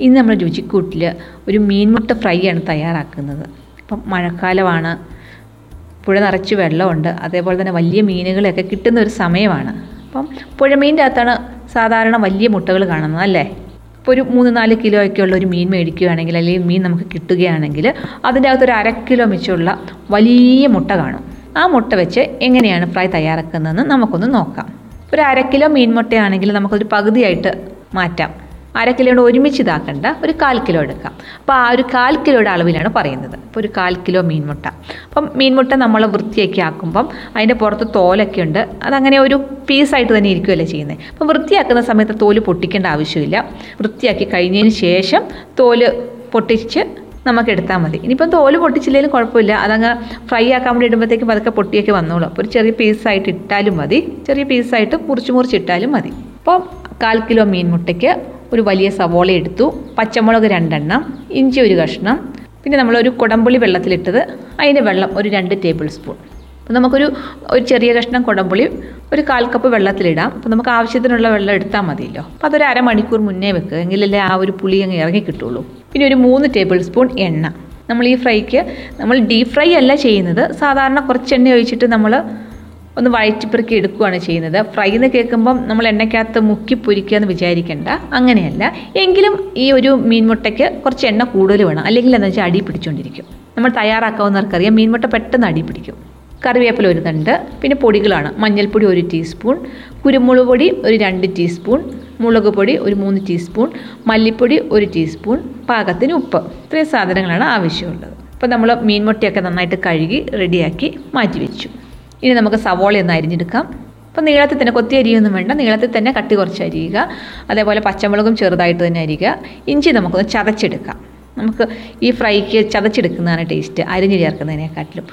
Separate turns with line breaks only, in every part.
ഇന്ന് നമ്മൾ രുചിക്കൂട്ടിൽ ഒരു മീൻമുട്ട ഫ്രൈ ആണ് തയ്യാറാക്കുന്നത്. ഇപ്പം മഴക്കാലമാണ്. പുഴ നിറച്ച് വെള്ളമുണ്ട്. അതേപോലെ തന്നെ വലിയ മീനുകളൊക്കെ കിട്ടുന്ന ഒരു സമയമാണ്. അപ്പം പുഴമീന്റെ അകത്താണ് സാധാരണ വലിയ മുട്ടകൾ കാണുന്നത് അല്ലേ? ഇപ്പോൾ ഒരു മൂന്ന് നാല് കിലോ ഒക്കെ ഉള്ള ഒരു മീൻ മേടിക്കുകയാണെങ്കിൽ അല്ലെങ്കിൽ മീൻ നമുക്ക് കിട്ടുകയാണെങ്കിൽ അതിന്റെ അകത്ത് ഒരു അര കിലോ മിച്ചമുള്ള വലിയ മുട്ട കാണും. ആ മുട്ട വെച്ച് എങ്ങനെയാണ് ഫ്രൈ തയ്യാറാക്കുന്നതെന്ന് നമുക്കൊന്ന് നോക്കാം. ഒരു അര കിലോ മീൻ മുട്ടയാണെങ്കിൽ നമുക്കൊരു പകുതിയായിട്ട് മാറ്റാം. അര കിലോയുടെ ഒരുമിച്ച് ഇതാക്കണ്ട ഒരു കാൽ കിലോ എടുക്കാം. അപ്പോൾ ആ ഒരു കാൽ കിലോയുടെ അളവിലാണ് പറയുന്നത്. അപ്പോൾ ഒരു കാൽ കിലോ മീൻമുട്ട. അപ്പം മീൻമുട്ട നമ്മൾ വൃത്തിയാക്കി ആക്കുമ്പം അതിന്റെ പുറത്ത് തോലൊക്കെ ഉണ്ട്. അതങ്ങനെ ഒരു പീസായിട്ട് തന്നെ ഇരിക്കുകയല്ലേ ചെയ്യുന്നത് അപ്പം വൃത്തിയാക്കുന്ന സമയത്ത് തോൽ പൊട്ടിക്കേണ്ട ആവശ്യമില്ല. വൃത്തിയാക്കി കഴിഞ്ഞതിന് ശേഷം തോൽ പൊട്ടിച്ച് നമുക്ക് എടുത്താൽ മതി. ഇനിയിപ്പം തോൽ പൊട്ടിച്ചില്ലെങ്കിലും കുഴപ്പമില്ല. അതങ്ങ് ഫ്രൈ ആക്കാൻ വേണ്ടി ഇടുമ്പോഴത്തേക്കും അതൊക്കെ പൊട്ടിയൊക്കെ വന്നോളൂ. അപ്പോൾ ഒരു ചെറിയ പീസായിട്ട് ഇട്ടാലും മതി. ചെറിയ പീസായിട്ട് മുറിച്ച് മുറിച്ചിട്ടാലും മതി. അപ്പം കാൽ കിലോ മീൻ മുട്ടയ്ക്ക് ഒരു വലിയ സവോള എടുത്തു പച്ചമുളക് രണ്ടെണ്ണം ഇഞ്ചി ഒരു കഷ്ണം പിന്നെ നമ്മളൊരു കുടംപുളി വെള്ളത്തിലിട്ടത് അതിന്റെ വെള്ളം ഒരു രണ്ട് ടേബിൾ സ്പൂൺ അപ്പോൾ നമുക്കൊരു ഒരു ചെറിയ കഷ്ണം കുടംപുളി ഒരു കാൽ കപ്പ് വെള്ളത്തിലിടാം. അപ്പോൾ നമുക്ക് ആവശ്യത്തിനുള്ള വെള്ളം എടുത്താൽ മതിയല്ലോ. അപ്പോൾ അതൊരു അരമണിക്കൂർ മുന്നേ വെക്കുക എങ്കിലല്ലേ ആ ഒരു പുളി അങ്ങ് ഇറങ്ങി കിട്ടുള്ളൂ. പിന്നെ ഒരു മൂന്ന് ടേബിൾ സ്പൂൺ എണ്ണ. നമ്മൾ ഈ ഫ്രൈക്ക് നമ്മൾ ഡീപ് ഫ്രൈ അല്ല ചെയ്യുന്നത്. സാധാരണ കുറച്ച് എണ്ണ ഒഴിച്ചിട്ട് നമ്മൾ ഒന്ന് വഴറ്റിപ്പെറുക്കി എടുക്കുകയാണ് ചെയ്യുന്നത്. ഫ്രൈ എന്ന് കേൾക്കുമ്പം നമ്മൾ എണ്ണയ്ക്കകത്ത് മുക്കി പൊരിക്കുക എന്ന് വിചാരിക്കേണ്ട. അങ്ങനെയല്ല. എങ്കിലും ഈ ഒരു മീൻമുട്ടയ്ക്ക് കുറച്ച് എണ്ണ കൂടുതൽ വേണം. അല്ലെങ്കിൽ എന്താ വെച്ചാൽ അടി പിടിച്ചുകൊണ്ടിരിക്കും നമ്മൾ തയ്യാറാക്കാവുന്നവർക്കറിയാം മീൻമുട്ട പെട്ടെന്ന് അടി പിടിക്കും. കറിവേപ്പില ഒരു തണ്ട് പിന്നെ പൊടികളാണ്. മഞ്ഞൾപ്പൊടി ഒരു ടീസ്പൂൺ. കുരുമുളക് പൊടി ഒരു രണ്ട് ടീസ്പൂൺ. മുളക് പൊടി ഒരു മൂന്ന് ടീസ്പൂൺ. മല്ലിപ്പൊടി ഒരു ടീസ്പൂൺ. പാകത്തിന് ഉപ്പ്. ഇത്രയും സാധനങ്ങളാണ് ആവശ്യമുള്ളത്. അപ്പോൾ നമ്മൾ മീൻമുട്ടയൊക്കെ നന്നായിട്ട് കഴുകി റെഡിയാക്കി മാറ്റി വെച്ചു. ഇനി നമുക്ക് സവോള ഒന്ന് അരിഞ്ഞെടുക്കാം. അപ്പോൾ നീളത്തിൽ തന്നെ കൊത്തി അരിയൊന്നും വേണ്ട. നീളത്തിൽ തന്നെ കട്ടി കുറച്ച് അരിയുക. അതേപോലെ പച്ചമുളകും ചെറുതായിട്ട് തന്നെ അരിയുക. ഇഞ്ചി നമുക്കൊന്ന് ചതച്ചെടുക്കാം. നമുക്ക് ഈ ഫ്രൈക്ക് ചതച്ചെടുക്കുന്നതാണ് ടേസ്റ്റ്. അരിഞ്ഞ് ചേർക്കുന്നതിനെക്കാട്ടിലും.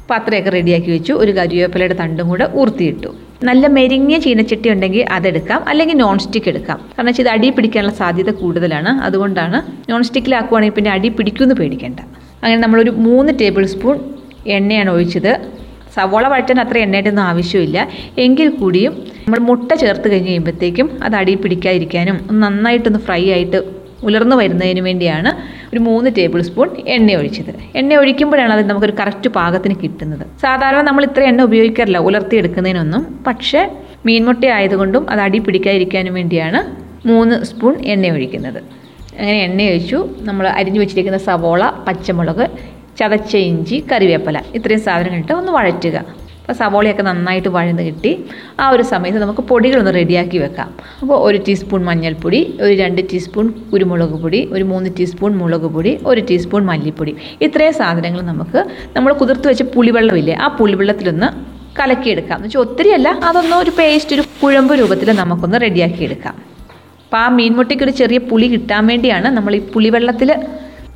അപ്പോൾ അത്രയൊക്കെ റെഡിയാക്കി വെച്ചു. ഒരു കരിവേപ്പിലയുടെ തണ്ടും കൂടെ ഊർത്തിയിട്ടു. നല്ല മെരിങ്ങിയ ചീനച്ചട്ടി ഉണ്ടെങ്കിൽ അതെടുക്കാം. അല്ലെങ്കിൽ നോൺ സ്റ്റിക്ക് എടുക്കാം. കാരണം വെച്ചാൽ ഇത് അടി പിടിക്കാനുള്ള സാധ്യത കൂടുതലാണ്. അതുകൊണ്ടാണ് നോൺ സ്റ്റിക്കിലാക്കുവാണെങ്കിൽ പിന്നെ അടി പിടിക്കുമെന്ന് പേടിക്കേണ്ട. അങ്ങനെ നമ്മളൊരു മൂന്ന് ടേബിൾ സ്പൂൺ എണ്ണയാണ് ഒഴിച്ചത്. സവോള വഴറ്റാൻ അത്ര എണ്ണയായിട്ടൊന്നും ആവശ്യമില്ല. എങ്കിൽ കൂടിയും നമ്മൾ മുട്ട ചേർത്ത് കഴിഞ്ഞ് കഴിയുമ്പോഴത്തേക്കും അത് അടി പിടിക്കാതിരിക്കാനും നന്നായിട്ടൊന്ന് ഫ്രൈ ആയിട്ട് ഉലർന്നു വരുന്നതിന് വേണ്ടിയാണ് ഒരു മൂന്ന് ടേബിൾ സ്പൂൺ എണ്ണ ഒഴിച്ചത്. എണ്ണ ഒഴിക്കുമ്പോഴാണ് അത് നമുക്കൊരു കറക്റ്റ് പാകത്തിന് കിട്ടുന്നത്. സാധാരണ നമ്മൾ ഇത്ര എണ്ണ ഉപയോഗിക്കാറില്ല ഉലർത്തിയെടുക്കുന്നതിനൊന്നും. പക്ഷേ മീൻമുട്ട ആയതുകൊണ്ടും അത് അടി പിടിക്കാതിരിക്കാനും വേണ്ടിയാണ് മൂന്ന് സ്പൂൺ എണ്ണ ഒഴിക്കുന്നത്. അങ്ങനെ എണ്ണ ഒഴിച്ചു. നമ്മൾ അരിഞ്ഞു വെച്ചിരിക്കുന്ന സവോള പച്ചമുളക് ചതച്ച ഇഞ്ചി കറിവേപ്പില ഇത്രയും സാധനങ്ങൾ ഇട്ട് ഒന്ന് വഴറ്റുക. അപ്പോൾ സവോളയൊക്കെ നന്നായിട്ട് വഴന്ന് കിട്ടി. ആ ഒരു സമയത്ത് നമുക്ക് പൊടികളൊന്ന് റെഡിയാക്കി വെക്കാം. അപ്പോൾ ഒരു ടീസ്പൂൺ മഞ്ഞൾപ്പൊടി ഒരു രണ്ട് ടീസ്പൂൺ കുരുമുളക് പൊടി ഒരു മൂന്ന് ടീസ്പൂൺ മുളക് പൊടി ഒരു ടീസ്പൂൺ മല്ലിപ്പൊടി. ഇത്രയും സാധനങ്ങൾ നമുക്ക് നമ്മൾ കുതിർത്ത് വെച്ച പുളിവെള്ളമില്ലേ ആ പുളിവെള്ളത്തിലൊന്ന് കലക്കിയെടുക്കാം. എന്ന് വെച്ചാൽ ഒത്തിരിയല്ല അതൊന്ന് ഒരു പേസ്റ്റ് ഒരു കുഴമ്പ് രൂപത്തിൽ നമുക്കൊന്ന് റെഡിയാക്കിയെടുക്കാം. അപ്പോൾ ആ മീൻമുട്ടിക്കൊരു ചെറിയ പുളി കിട്ടാൻ വേണ്ടിയാണ് നമ്മൾ ഈ പുളിവെള്ളത്തിൽ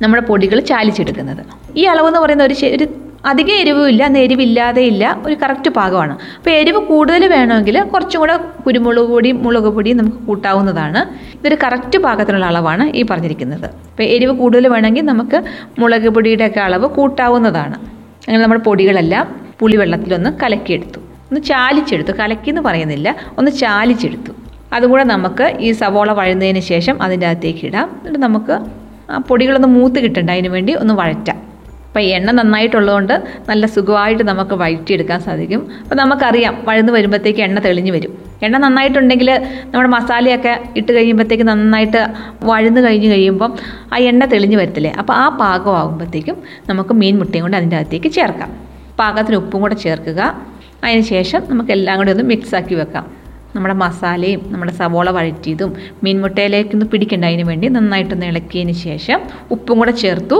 നമ്മുടെ പൊടികൾ ചാലിച്ചെടുക്കുന്നത്. ഈ അളവെന്ന് പറയുന്ന ഒരു ഒരു അധികം എരിവും ഇല്ല എന്നാൽ എരിവില്ലാതെ ഇല്ല ഒരു കറക്റ്റ് പാകമാണ്. അപ്പോൾ എരിവ് കൂടുതൽ വേണമെങ്കിൽ കുറച്ചും കൂടെ കുരുമുളക് പൊടിയും മുളക് പൊടിയും നമുക്ക് കൂട്ടാവുന്നതാണ്. ഇതൊരു കറക്റ്റ് പാകത്തിനുള്ള അളവാണ് ഈ പറഞ്ഞിരിക്കുന്നത്. അപ്പോൾ എരിവ് കൂടുതൽ വേണമെങ്കിൽ നമുക്ക് മുളക് പൊടിയുടെ ഒക്കെ അളവ് കൂട്ടാവുന്നതാണ്. അങ്ങനെ നമ്മുടെ പൊടികളെല്ലാം പുളിവെള്ളത്തിലൊന്ന് കലക്കിയെടുത്തു. ഒന്ന് ചാലിച്ചെടുത്തു. കലക്കി എന്ന് പറയുന്നില്ല ഒന്ന് ചാലിച്ചെടുത്തു. അതുകൂടെ നമുക്ക് ഈ സവോള വഴുന്നതിന് ശേഷം അതിന്റെ അകത്തേക്ക് ഇടാം. എന്നിട്ട് നമുക്ക് ആ പൊടികളൊന്ന് മൂത്ത് കിട്ടണ്ട അതിന് വേണ്ടി ഒന്ന് വഴറ്റാം. അപ്പോൾ എണ്ണ നന്നായിട്ടുള്ളതുകൊണ്ട് നല്ല സുഖമായിട്ട് നമുക്ക് വഴറ്റിയെടുക്കാൻ സാധിക്കും. അപ്പോൾ നമുക്കറിയാം വഴന്ന് വരുമ്പോഴത്തേക്ക് എണ്ണ തെളിഞ്ഞു വരും. എണ്ണ നന്നായിട്ടുണ്ടെങ്കിൽ നമ്മുടെ മസാലയൊക്കെ ഇട്ട് കഴിയുമ്പോഴത്തേക്ക് നന്നായിട്ട് വഴന്ന് കഴിഞ്ഞ് കഴിയുമ്പം ആ എണ്ണ തെളിഞ്ഞു വരത്തില്ലേ? അപ്പോൾ ആ പാകമാകുമ്പോഴത്തേക്കും നമുക്ക് മീൻ മുട്ടയും കൊണ്ട് അതിന്റെ അകത്തേക്ക് ചേർക്കാം. പാകത്തിന് ഉപ്പും കൂടെ ചേർക്കുക. അതിന് ശേഷം നമുക്ക് എല്ലാം കൂടി ഒന്ന് മിക്സാക്കി വെക്കാം. നമ്മുടെ മസാലയും നമ്മുടെ സവോള വഴറ്റിയതും മീൻമുട്ടയിലേക്കൊന്ന് പിടിക്കേണ്ട അതിന് വേണ്ടി നന്നായിട്ടൊന്ന് ഇളക്കിയതിന് ശേഷം ഉപ്പും കൂടെ ചേർത്തു.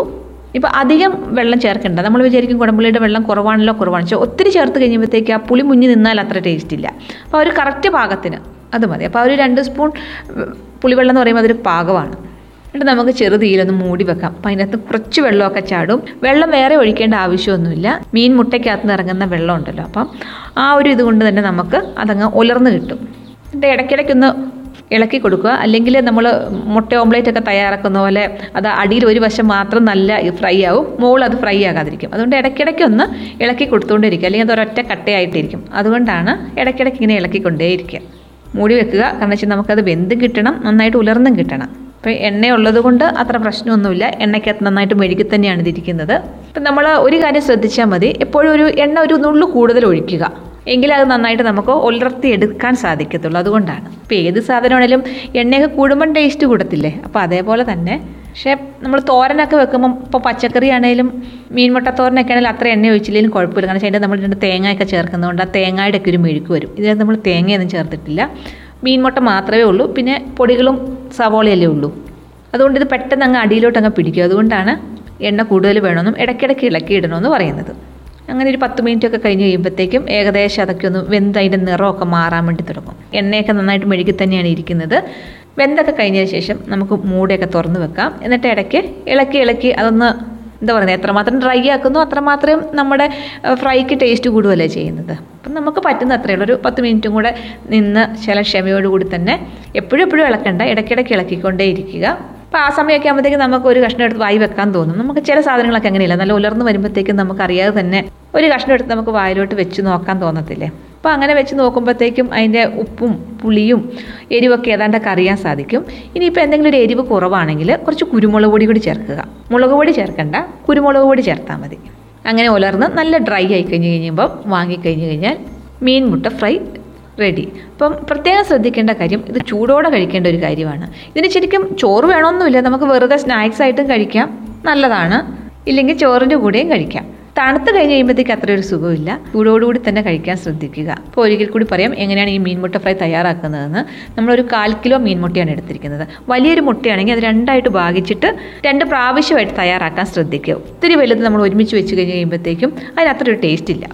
ഇപ്പോൾ അധികം വെള്ളം ചേർക്കേണ്ട. നമ്മൾ വിചാരിക്കും കുടമ്പുളിയുടെ വെള്ളം കുറവാണല്ലോ കുറവാണ്. പക്ഷേ ഒത്തിരി ചേർത്ത് കഴിയുമ്പോഴത്തേക്ക് ആ പുളി മുന്നിൽ നിന്നാൽ അത്ര ടേസ്റ്റ് ഇല്ല. അപ്പോൾ ഒരു കറക്റ്റ് പാകത്തിന് അത് മതി. അപ്പോൾ ഒരു രണ്ട് സ്പൂൺ പുളിവെള്ളം എന്ന് പറയുമ്പോൾ അതൊരു പാകമാണ്. എന്നിട്ട് നമുക്ക് ചെറുതീയിലൊന്ന് മൂടി വെക്കാം. അപ്പം അതിനകത്ത് കുറച്ച് വെള്ളമൊക്കെ ചാടും. വെള്ളം വേറെ ഒഴിക്കേണ്ട ആവശ്യമൊന്നുമില്ല. മീൻ മുട്ടയ്ക്കകത്ത് നിന്ന് ഇറങ്ങുന്ന വെള്ളം ഉണ്ടല്ലോ. അപ്പം ആ ഒരു ഇതുകൊണ്ട് തന്നെ നമുക്ക് അതങ്ങ് ഉലർന്ന് കിട്ടും. എന്നിട്ട് ഇടയ്ക്കിടയ്ക്കൊന്ന് ഇളക്കി കൊടുക്കുക. അല്ലെങ്കിൽ നമ്മൾ മുട്ട ഓംലേറ്റ് ഒക്കെ തയ്യാറാക്കുന്ന പോലെ അത് അടിയിൽ ഒരു വശം മാത്രം നല്ല ഫ്രൈ ആവും. മുകളിൽ അത് ഫ്രൈ ആകാതിരിക്കും. അതുകൊണ്ട് ഇടയ്ക്കിടയ്ക്ക് ഒന്ന് ഇളക്കി കൊടുത്തുകൊണ്ടിരിക്കുക. അല്ലെങ്കിൽ അത് ഒരൊറ്റ കട്ടയായിട്ടിരിക്കും. അതുകൊണ്ടാണ് ഇടയ്ക്കിടയ്ക്ക് ഇങ്ങനെ ഇളക്കിക്കൊണ്ടേയിരിക്കുക. മൂടി വെക്കുക. കാരണം വെച്ചാൽ നമുക്കത് വെന്തും കിട്ടണം. നന്നായിട്ട് ഉലർന്നും കിട്ടണം. അപ്പോൾ എണ്ണ ഉള്ളത് കൊണ്ട് അത്ര പ്രശ്നമൊന്നുമില്ല. എണ്ണയ്ക്കകത്ത് നന്നായിട്ട് മെഴുകി തന്നെയാണ് ഇതിരിക്കുന്നത്. അപ്പം നമ്മൾ ഒരു കാര്യം ശ്രദ്ധിച്ചാൽ മതി. എപ്പോഴും ഒരു എണ്ണ ഒരു നുള്ളു കൂടുതൽ ഒഴിക്കുക. എങ്കിലേ അത് നന്നായിട്ട് നമുക്ക് ഉലർത്തി എടുക്കാൻ സാധിക്കത്തുള്ളൂ. അതുകൊണ്ടാണ്. ഇപ്പോൾ ഏത് സാധനമാണെങ്കിലും എണ്ണയൊക്കെ കൂടുമ്പം ടേസ്റ്റ് കൂടത്തില്ലേ? അപ്പോൾ അതേപോലെ തന്നെ. പക്ഷേ നമ്മൾ തോരനൊക്കെ വെക്കുമ്പം ഇപ്പോൾ പച്ചക്കറി ആണെങ്കിലും മീൻമുട്ട തോരനൊക്കെ ആണെങ്കിലും അത്ര എണ്ണ ഒഴിച്ചില്ലെങ്കിലും കുഴപ്പമില്ല. കാരണം അതിന്റെ നമ്മൾ രണ്ട് തേങ്ങയൊക്കെ ചേർക്കുന്നതുകൊണ്ട് ആ തേങ്ങയുടെ ഒക്കെ ഒരു മെഴുക്ക് വരും. ഇതിനകത്ത് നമ്മൾ തേങ്ങയൊന്നും ചേർത്തിട്ടില്ല. മീൻമുട്ട മാത്രമേ ഉള്ളൂ. പിന്നെ പൊടികളും സവോളയല്ലേ ഉള്ളൂ. അതുകൊണ്ട് ഇത് പെട്ടെന്ന് അങ്ങ് അടിയിലോട്ട് അങ്ങ് പിടിക്കും. അതുകൊണ്ടാണ് എണ്ണ കൂടുതൽ വേണമെന്നും ഇടയ്ക്കിടയ്ക്ക് ഇളക്കി ഇടണമെന്ന് പറയുന്നത്. അങ്ങനെ ഒരു പത്ത് മിനിറ്റ് ഒക്കെ കഴിഞ്ഞ് കഴിയുമ്പോഴത്തേക്കും ഏകദേശം അതൊക്കെ ഒന്ന് വെന്ത് അതിന്റെ നിറമൊക്കെ മാറാൻ വേണ്ടി തുടങ്ങും. എണ്ണയൊക്കെ നന്നായിട്ട് മെഴുകി തന്നെയാണ് ഇരിക്കുന്നത്. വെന്തൊക്കെ കഴിഞ്ഞതിന് ശേഷം നമുക്ക് മൂടയൊക്കെ തുറന്ന് വെക്കാം. എന്നിട്ട് ഇടയ്ക്ക് ഇളക്കി ഇളക്കി അതൊന്ന് എന്താ പറയുന്നത് എത്രമാത്രം ഡ്രൈ ആക്കുന്നു അത്രമാത്രം നമ്മുടെ ഫ്രൈക്ക് ടേസ്റ്റ് കൂടുകയല്ലേ ചെയ്യുന്നത്. അപ്പം നമുക്ക് പറ്റുന്ന അത്രയേ ഉള്ളൂ ഒരു പത്ത് മിനിറ്റും കൂടെ നിന്ന് ചില ക്ഷമയോടുകൂടി തന്നെ എപ്പോഴും എപ്പോഴും ഇളക്കണ്ട ഇടയ്ക്കിടയ്ക്ക് ഇളക്കിക്കൊണ്ടേ ഇരിക്കുക. അപ്പോൾ ആ സമയമൊക്കെ ആകുമ്പോഴത്തേക്ക് നമുക്ക് ഒരു കഷ്ണം എടുത്ത് വായി വെക്കാൻ തോന്നും. നമുക്ക് ചില സാധനങ്ങളൊക്കെ അങ്ങനെയില്ല. നല്ല ഉലർന്ന് വരുമ്പോഴത്തേക്കും നമുക്കറിയാതെ തന്നെ ഒരു കഷ്ണം എടുത്ത് നമുക്ക് വായിലോട്ട് വെച്ച് നോക്കാൻ തോന്നത്തില്ലേ? അപ്പോൾ അങ്ങനെ വെച്ച് നോക്കുമ്പോഴത്തേക്കും അതിന്റെ ഉപ്പും പുളിയും എരിവൊക്കെ ഏതാണ്ടൊക്കെ അറിയാൻ സാധിക്കും. ഇനിയിപ്പോൾ എന്തെങ്കിലും ഒരു എരിവ് കുറവാണെങ്കിൽ കുറച്ച് കുരുമുളക് പൊടി കൂടി ചേർക്കുക. മുളക് പൊടി ചേർക്കണ്ട കുരുമുളക് പൊടി ചേർത്താൽ മതി. അങ്ങനെ ഉലർന്ന് നല്ല ഡ്രൈ ആയി കഴിഞ്ഞ് കഴിയുമ്പോൾ വാങ്ങിക്കഴിഞ്ഞ് കഴിഞ്ഞാൽ മീൻ മുട്ട ഫ്രൈ റെഡി. അപ്പം പ്രത്യേകം ശ്രദ്ധിക്കേണ്ട കാര്യം ഇത് ചൂടോടെ കഴിക്കേണ്ട ഒരു കാര്യമാണ്. ഇതിന് ശരിക്കും ചോറ് വേണമെന്നില്ല നമുക്ക് വെറുതെ സ്നാക്സ് ആയിട്ടും കഴിക്കാം. നല്ലതാണ്. ഇല്ലെങ്കിൽ ചോറിന്റെ കൂടെയും കഴിക്കാം. തണുത്ത് കഴിഞ്ഞ് കഴിയുമ്പോഴത്തേക്ക് അത്ര ഒരു സുഖമില്ല ചൂടോടുകൂടി തന്നെ കഴിക്കാൻ ശ്രദ്ധിക്കുക. അപ്പോൾ ഒരിക്കൽ കൂടി പറയാം എങ്ങനെയാണ് ഈ മീൻമുട്ട ഫ്രൈ തയ്യാറാക്കുന്നതെന്ന്. നമ്മളൊരു കാൽ കിലോ മീൻമുട്ടയാണ് എടുത്തിരിക്കുന്നത്. വലിയൊരു മുട്ടയാണെങ്കിൽ അത് രണ്ടായിട്ട് ഭാഗിച്ചിട്ട് രണ്ട് പ്രാവശ്യമായിട്ട് തയ്യാറാക്കാൻ ശ്രദ്ധിക്കുക. ഒത്തിരി വലുത് നമ്മൾ ഒരുമിച്ച് വെച്ച് കഴിഞ്ഞ് കഴിയുമ്പോഴത്തേക്കും അതിന് അത്ര ഒരു ടേസ്റ്റ് ഇല്ല.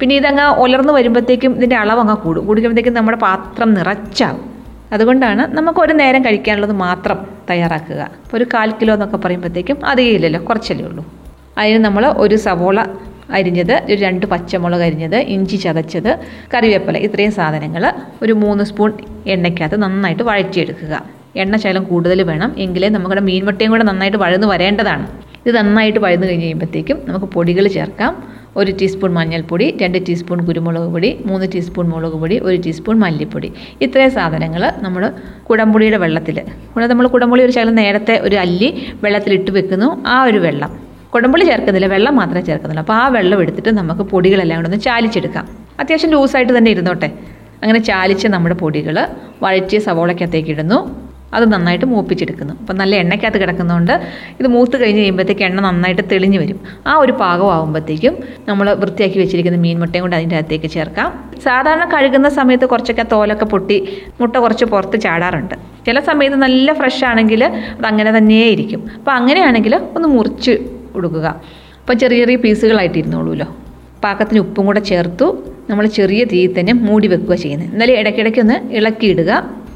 പിന്നെ ഇതങ്ങ് ഉലർന്നു വരുമ്പോഴത്തേക്കും ഇതിന്റെ അളവ് അങ്ങ് കൂടും. കൂടുമ്പോഴത്തേക്കും നമ്മുടെ പാത്രം നിറച്ചാവും. അതുകൊണ്ടാണ് നമുക്ക് ഒരു നേരം കഴിക്കാനുള്ളത് മാത്രം തയ്യാറാക്കുക. ഒരു കാൽ കിലോ എന്നൊക്കെ പറയുമ്പോഴത്തേക്കും അധികം ഇല്ലല്ലോ കുറച്ചല്ലേ ഉള്ളൂ. അതിന് നമ്മൾ ഒരു സവോള അരിഞ്ഞത് ഒരു രണ്ട് പച്ചമുളക് അരിഞ്ഞത് ഇഞ്ചി ചതച്ചത് കറിവേപ്പില ഇത്രയും സാധനങ്ങൾ ഒരു മൂന്ന് സ്പൂൺ എണ്ണയ്ക്കകത്ത് നന്നായിട്ട് വഴറ്റിയെടുക്കുക. എണ്ണ ശകലം കൂടുതൽ വേണം. എങ്കിലേ നമ്മുടെ മീൻമുട്ടയും കൂടെ നന്നായിട്ട് വഴന്ന് വരേണ്ടതാണ്. ഇത് നന്നായിട്ട് വഴന്ന് കഴിഞ്ഞ് കഴിയുമ്പോഴത്തേക്കും നമുക്ക് പൊടികൾ ചേർക്കാം. ഒരു ടീസ്പൂൺ മഞ്ഞൾപ്പൊടി രണ്ട് ടീസ്പൂൺ കുരുമുളക് പൊടി മൂന്ന് ടീസ്പൂൺ മുളക് പൊടി ഒരു ടീസ്പൂൺ മല്ലിപ്പൊടി. ഇത്രയും സാധനങ്ങൾ നമ്മൾ കുടംപുളിയുടെ വെള്ളത്തിൽ നമ്മൾ കുടംപുളി ഒരു ശകലം നേരത്തെ ഒരു അല്ലി വെള്ളത്തിലിട്ട് വെക്കുന്നു. ആ ഒരു വെള്ളം കുടംപുളി ചേർക്കുന്നില്ല വെള്ളം മാത്രമേ ചേർക്കുന്നുള്ളൂ. അപ്പോൾ ആ വെള്ളം എടുത്തിട്ട് നമുക്ക് പൊടികളെല്ലാം കൂടെ ഒന്ന് ചാലിച്ചെടുക്കാം. അത്യാവശ്യം ലൂസായിട്ട് തന്നെ ഇരുന്നോട്ടെ. അങ്ങനെ ചാലിച്ച് നമ്മുടെ പൊടികൾ വഴറ്റിയ സവോളയ്ക്കകത്തേക്ക് ഇടുന്നു. അത് നന്നായിട്ട് മൂപ്പിച്ചെടുക്കുന്നു. അപ്പം നല്ല എണ്ണയ്ക്കകത്ത് കിടക്കുന്നതുകൊണ്ട് ഇത് മൂത്ത് കഴിഞ്ഞ് കഴിയുമ്പോഴത്തേക്ക് എണ്ണ നന്നായിട്ട് തെളിഞ്ഞ് വരും. ആ ഒരു പാകമാകുമ്പോഴത്തേക്കും നമ്മൾ വൃത്തിയാക്കി വെച്ചിരിക്കുന്ന മീൻ മുട്ടയും കൊണ്ട് അതിന്റെ അകത്തേക്ക് ചേർക്കാം. സാധാരണ കഴുകുന്ന സമയത്ത് കുറച്ചൊക്കെ തോലൊക്കെ പൊട്ടി മുട്ട കുറച്ച് പുറത്ത് ചാടാറുണ്ട്. ചില സമയത്ത് നല്ല ഫ്രഷ് ആണെങ്കിൽ അത് അങ്ങനെ തന്നെ ഇരിക്കും അപ്പോൾ അങ്ങനെയാണെങ്കിൽ ഒന്ന് മുറിച്ച് കൊടുക്കുക. അപ്പോൾ ചെറിയ ചെറിയ പീസുകളായിട്ട് ഇരുന്നോളൂല്ലോ പാകത്തിന് ഉപ്പും കൂടെ ചേർത്തു നമ്മൾ ചെറിയ തീയിൽ തന്നെ മൂടി വെക്കുക ചെയ്യുന്നത്. എന്നാലും ഇടയ്ക്കിടയ്ക്ക് ഒന്ന് ഇളക്കിയിടുക.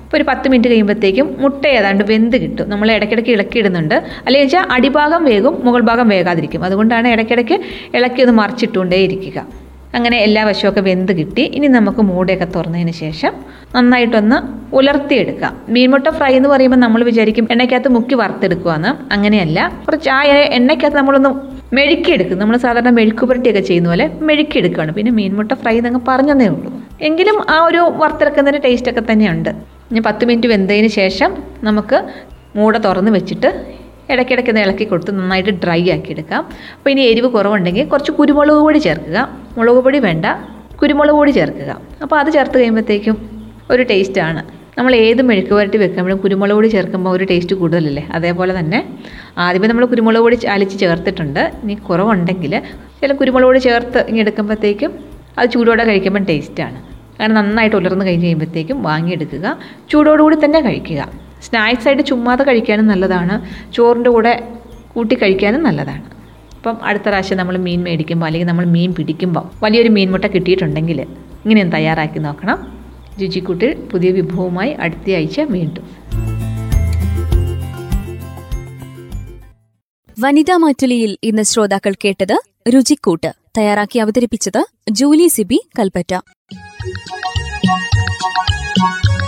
ഇപ്പോൾ ഒരു പത്ത് മിനിറ്റ് കഴിയുമ്പോഴത്തേക്കും മുട്ട ഏതാണ്ട് വെന്ത് കിട്ടും. നമ്മൾ ഇടയ്ക്കിടയ്ക്ക് ഇളക്കിയിടുന്നുണ്ട്. അല്ലെങ്കിൽ വെച്ചാൽ അടിഭാഗം വേകും മുകൾ ഭാഗം വേകാതിരിക്കും. അതുകൊണ്ടാണ് ഇടയ്ക്കിടയ്ക്ക് ഇളക്കി ഒന്ന് മറിച്ചിട്ടുകൊണ്ടേ ഇരിക്കുക അങ്ങനെ എല്ലാ വശമൊക്കെ വെന്ത് കിട്ടി. ഇനി നമുക്ക് മൂടയൊക്കെ തുറന്നതിന് ശേഷം നന്നായിട്ടൊന്ന് ഉലർത്തിയെടുക്കാം. മീൻമുട്ട ഫ്രൈ എന്ന് പറയുമ്പോൾ നമ്മൾ വിചാരിക്കും എണ്ണയ്ക്കകത്ത് മുക്കി വറുത്തെടുക്കുകയാണ് അങ്ങനെയല്ല. കുറച്ച് ആ എണ്ണയ്ക്കകത്ത് നമ്മളൊന്ന് മെഴുക്കിയെടുക്കും. നമ്മൾ സാധാരണ മെഴുക്ക് പുരട്ടിയൊക്കെ ചെയ്യുന്ന പോലെ മെഴുക്കിയെടുക്കുകയാണ്. പിന്നെ മീൻമുട്ട ഫ്രൈ എന്നങ്ങ് പറഞ്ഞതേ ഉള്ളൂ. എങ്കിലും ആ ഒരു വറുത്തെടുക്കുന്നതിന് ടേസ്റ്റൊക്കെ തന്നെയുണ്ട്. ഇനി പത്ത് മിനിറ്റ് വെന്തതിന് ശേഷം നമുക്ക് മൂട തുറന്ന് വെച്ചിട്ട് ഇടയ്ക്കിടയ്ക്ക് ഒന്ന് ഇളക്കി കൊടുത്ത് നന്നായിട്ട് ഡ്രൈ ആക്കി എടുക്കാം. അപ്പോൾ ഇനി എരിവ് കുറവുണ്ടെങ്കിൽ കുറച്ച് കുരുമുളക് പൊടി ചേർക്കുക. മുളക് പൊടി വേണ്ട കുരുമുളക് പൊടി ചേർക്കുക. അപ്പോൾ അത് ചേർത്ത് കഴിയുമ്പോഴത്തേക്കും ഒരു ടേസ്റ്റാണ് നമ്മൾ ഏത് മെഴുക്ക് പുരട്ടി വെക്കുമ്പോഴും കുരുമുളക് പൊടി ചേർക്കുമ്പോൾ ഒരു ടേസ്റ്റ് കൂടുതലല്ലേ? അതേപോലെ തന്നെ ആദ്യമേ നമ്മൾ കുരുമുളക് പൊടി അലിച്ച് ചേർത്തിട്ടുണ്ട്. ഇനി കുറവുണ്ടെങ്കിൽ ചില കുരുമുളക് പൊടി ചേർത്ത് ഇങ്ങനെ എടുക്കുമ്പോഴത്തേക്കും അത് ചൂടോടെ കഴിക്കുമ്പോൾ ടേസ്റ്റാണ് അങ്ങനെ നന്നായിട്ട് ഉലർന്ന് കഴിഞ്ഞ് കഴിയുമ്പോഴത്തേക്കും വാങ്ങിയെടുക്കുക. ചൂടോടുകൂടി തന്നെ കഴിക്കുക. സ്നാക്സ് ആയിട്ട് ചുമ്മാതെ കഴിക്കാനും നല്ലതാണ്. ചോറിന്റെ കൂടെ കൂട്ടി കഴിക്കാനും നല്ലതാണ്. അപ്പം അടുത്ത പ്രാവശ്യം നമ്മൾ മീൻ മേടിക്കുമ്പോൾ അല്ലെങ്കിൽ നമ്മൾ മീൻ പിടിക്കുമ്പോൾ വലിയൊരു മീൻമുട്ട കിട്ടിയിട്ടുണ്ടെങ്കിൽ ഇങ്ങനെയൊന്ന് തയ്യാറാക്കി നോക്കണം. രുചിക്കൂട്ടിൽ പുതിയ വിഭവവുമായി അടുത്ത ആഴ്ച വീണ്ടും.
വനിതാ മാറ്റുലിയിൽ ഇന്ന് ശ്രോതാക്കൾ കേട്ടത് രുചിക്കൂട്ട്. തയ്യാറാക്കി അവതരിപ്പിച്ചത് ജൂലി സിബി കൽപ്പറ്റ.